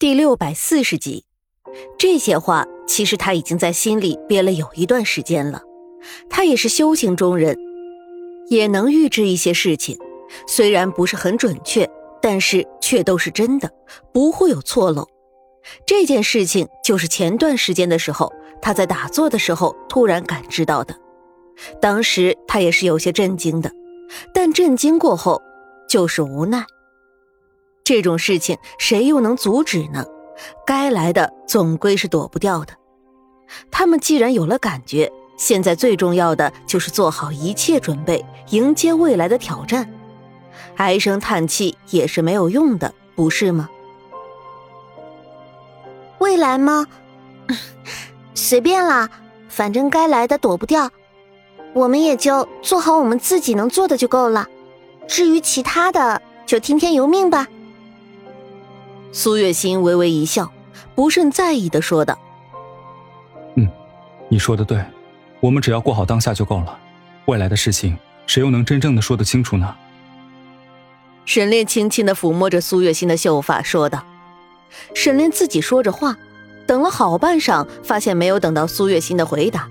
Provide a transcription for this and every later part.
第六百四十集，这些话其实他已经在心里憋了有一段时间了。他也是修行中人，也能预知一些事情，虽然不是很准确，但是却都是真的，不会有错漏。这件事情就是前段时间的时候，他在打坐的时候突然感知到的。当时他也是有些震惊的，但震惊过后就是无奈。这种事情谁又能阻止呢？该来的总归是躲不掉的。他们既然有了感觉，现在最重要的就是做好一切准备，迎接未来的挑战。唉声叹气也是没有用的，不是吗？未来吗？随便啦，反正该来的躲不掉，我们也就做好我们自己能做的就够了。至于其他的，就听天由命吧。苏月心微微一笑，不甚在意的说道：“嗯，你说的对，我们只要过好当下就够了。未来的事情，谁又能真正的说得清楚呢？”沈炼轻轻的抚摸着苏月心的秀发，说道：“沈炼自己说着话，等了好半晌，发现没有等到苏月心的回答，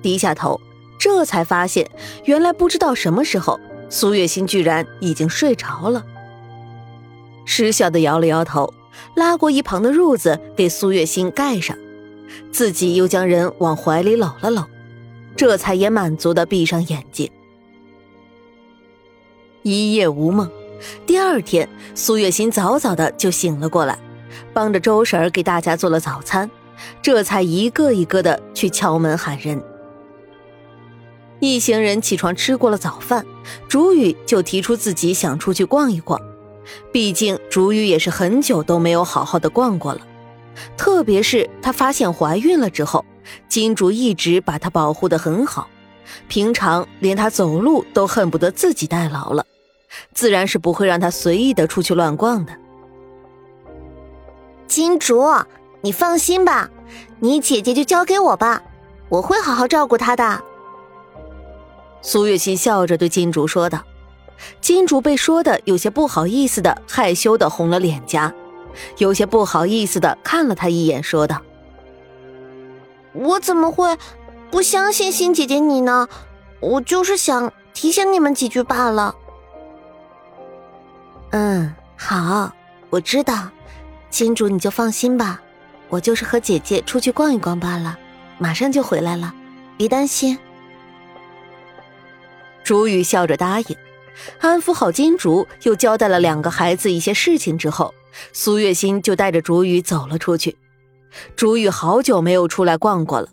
低下头，这才发现，原来不知道什么时候，苏月心居然已经睡着了。”失笑的摇了摇头，拉过一旁的褥子给苏月心盖上，自己又将人往怀里搂了搂，这才也满足的闭上眼睛。一夜无梦，第二天苏月心早早的就醒了过来，帮着周婶儿给大家做了早餐，这才一个一个的去敲门喊人。一行人起床吃过了早饭，竹雨就提出自己想出去逛一逛。毕竟竹雨也是很久都没有好好的逛过了，特别是她发现怀孕了之后，金竹一直把她保护的很好，平常连她走路都恨不得自己代劳了，自然是不会让她随意的出去乱逛的。金竹，你放心吧，你姐姐就交给我吧，我会好好照顾她的。苏月心笑着对金竹说道。金主被说的有些不好意思的，害羞的红了脸颊，有些不好意思的看了他一眼，说道：“我怎么会不相信新姐姐你呢？我就是想提醒你们几句罢了。”嗯，好，我知道，金主你就放心吧，我就是和姐姐出去逛一逛罢了，马上就回来了，别担心。朱雨笑着答应。安抚好金竹，又交代了两个孩子一些事情之后，苏月心就带着竹雨走了出去。竹雨好久没有出来逛过了，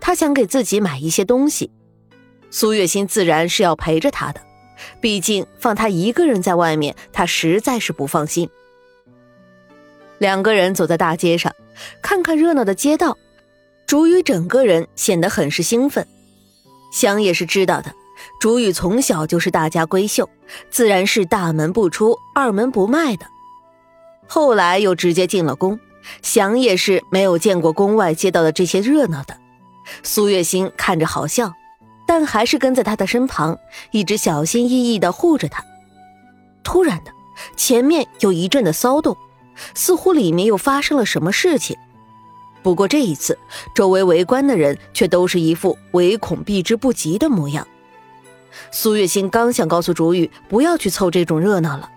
他想给自己买一些东西。苏月心自然是要陪着他的，毕竟放他一个人在外面，他实在是不放心。两个人走在大街上，看看热闹的街道，竹雨整个人显得很是兴奋。想也是知道的。朱雨从小就是大家闺秀，自然是大门不出、二门不迈的。后来又直接进了宫，想也是没有见过宫外街道的这些热闹的。苏月心看着好笑，但还是跟在他的身旁，一直小心翼翼地护着他。突然的，前面有一阵的骚动，似乎里面又发生了什么事情。不过这一次，周围围观的人却都是一副唯恐避之不及的模样。苏月心刚想告诉竹雨不要去凑这种热闹了，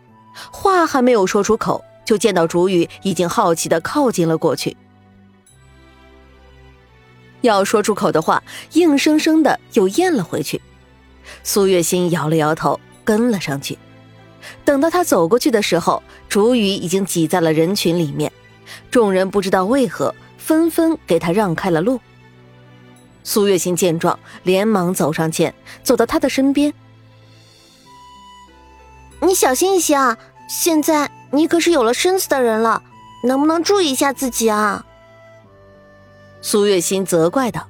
话还没有说出口，就见到竹雨已经好奇的靠近了过去。要说出口的话，硬生生的又咽了回去。苏月心摇了摇头，跟了上去。等到他走过去的时候，竹雨已经挤在了人群里面，众人不知道为何纷纷给他让开了路。苏月心见状，连忙走上前，走到他的身边。你小心一些啊！现在你可是有了身子的人了，能不能注意一下自己啊？苏月心责怪道。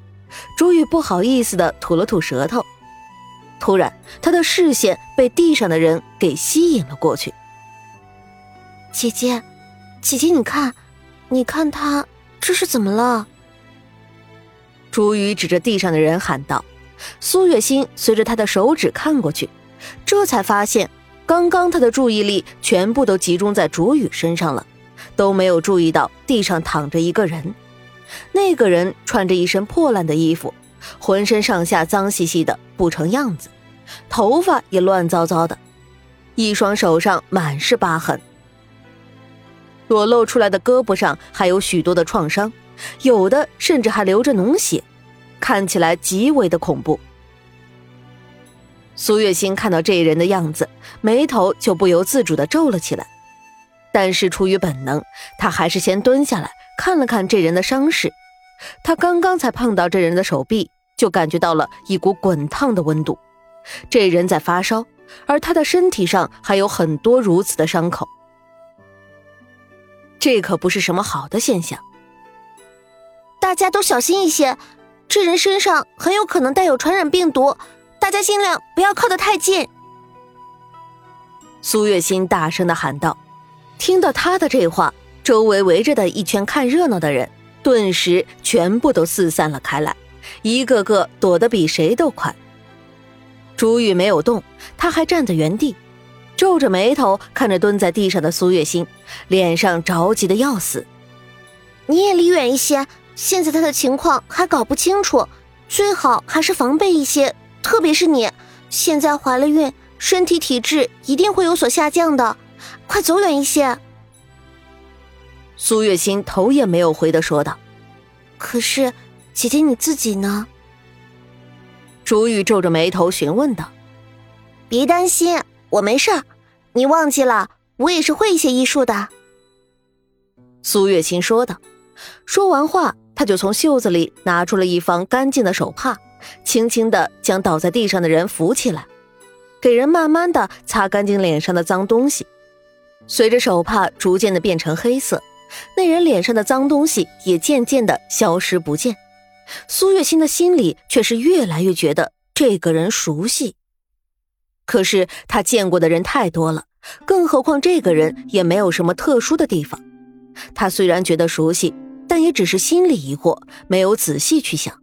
朱玉不好意思的吐了吐舌头。突然，他的视线被地上的人给吸引了过去。姐姐，姐姐，你看，你看他这是怎么了？朱雨指着地上的人喊道：“苏月心随着他的手指看过去，这才发现，刚刚他的注意力全部都集中在朱雨身上了，都没有注意到地上躺着一个人。那个人穿着一身破烂的衣服，浑身上下脏兮兮的不成样子，头发也乱糟糟的，一双手上满是疤痕，裸露出来的胳膊上还有许多的创伤，有的甚至还流着脓血，看起来极为的恐怖。苏月心看到这人的样子，眉头就不由自主的皱了起来。但是出于本能，他还是先蹲下来看了看这人的伤势。他刚刚才碰到这人的手臂，就感觉到了一股滚烫的温度。这人在发烧，而他的身体上还有很多如此的伤口，这可不是什么好的现象。大家都小心一些，这人身上很有可能带有传染病毒。大家尽量不要靠得太近。”苏月心大声的喊道。听到他的这话，周围围着的一圈看热闹的人顿时全部都四散了开来，一个个躲得比谁都快。朱玉没有动，他还站在原地，皱着眉头看着蹲在地上的苏月心，脸上着急的要死。你也离远一些，现在他的情况还搞不清楚，最好还是防备一些。特别是你，现在怀了孕，身体体质一定会有所下降的，快走远一些。苏月心头也没有回的说道：“可是，姐姐你自己呢？”朱玉皱着眉头询问道：“别担心，我没事儿。你忘记了，我也是会一些医术的。”苏月心说道。说完话，他就从袖子里拿出了一方干净的手帕。轻轻地将倒在地上的人扶起来，给人慢慢的擦干净脸上的脏东西。随着手帕逐渐的变成黑色，那人脸上的脏东西也渐渐的消失不见。苏月心的心里却是越来越觉得这个人熟悉。可是他见过的人太多了，更何况这个人也没有什么特殊的地方。他虽然觉得熟悉，但也只是心里疑惑，没有仔细去想。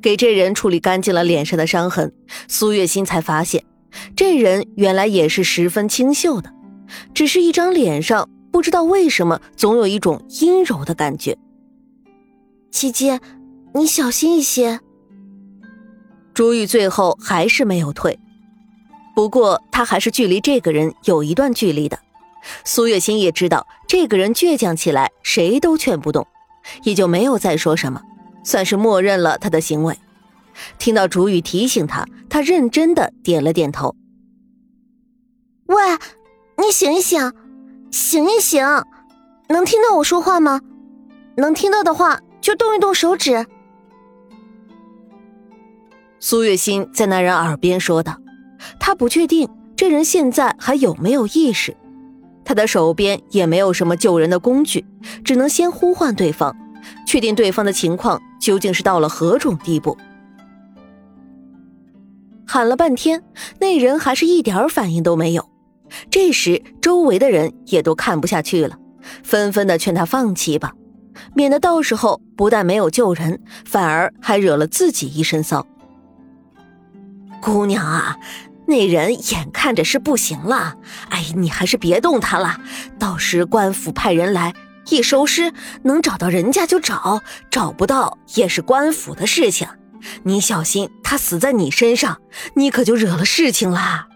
给这人处理干净了脸上的伤痕，苏月心才发现，这人原来也是十分清秀的，只是一张脸上不知道为什么总有一种阴柔的感觉。姐姐，你小心一些。朱玉最后还是没有退，不过他还是距离这个人有一段距离的。苏月心也知道这个人倔强起来谁都劝不动，也就没有再说什么。算是默认了他的行为。听到主语提醒他，他认真的点了点头。喂，你醒一醒，醒一醒，能听到我说话吗？能听到的话就动一动手指。苏月心在那人耳边说道。他不确定这人现在还有没有意识，他的手边也没有什么救人的工具，只能先呼唤对方。确定对方的情况究竟是到了何种地步？喊了半天，那人还是一点反应都没有。这时，周围的人也都看不下去了，纷纷的劝他放弃吧，免得到时候不但没有救人，反而还惹了自己一身骚。姑娘啊，那人眼看着是不行了，哎，你还是别动他了，到时官府派人来。一收尸，能找到人家就找，找不到也是官府的事情。你小心，他死在你身上，你可就惹了事情啦。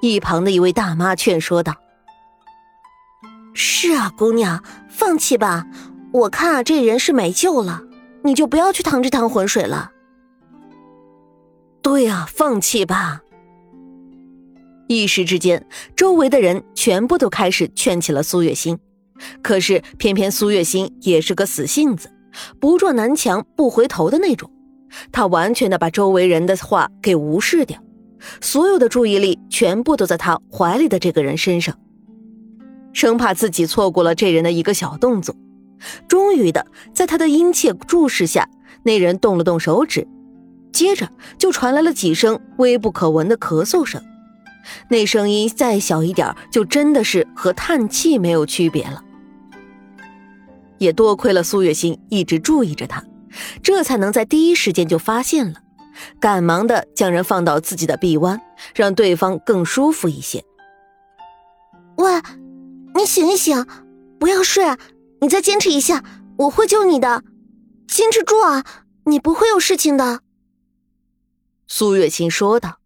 一旁的一位大妈劝说道：“是啊，姑娘，放弃吧。我看啊，这人是没救了，你就不要去趟这趟浑水了。”对啊，放弃吧。一时之间，周围的人全部都开始劝起了苏月心。可是，偏偏苏月心也是个死性子，不撞南墙不回头的那种。他完全的把周围人的话给无视掉，所有的注意力全部都在他怀里的这个人身上，生怕自己错过了这人的一个小动作。终于的，在他的殷切注视下，那人动了动手指，接着就传来了几声微不可闻的咳嗽声。那声音再小一点，就真的是和叹气没有区别了。也多亏了苏月心一直注意着他，这才能在第一时间就发现了，赶忙的将人放到自己的臂弯，让对方更舒服一些。喂，你醒一醒，不要睡，你再坚持一下，我会救你的，坚持住啊！你不会有事情的。”苏月清说道。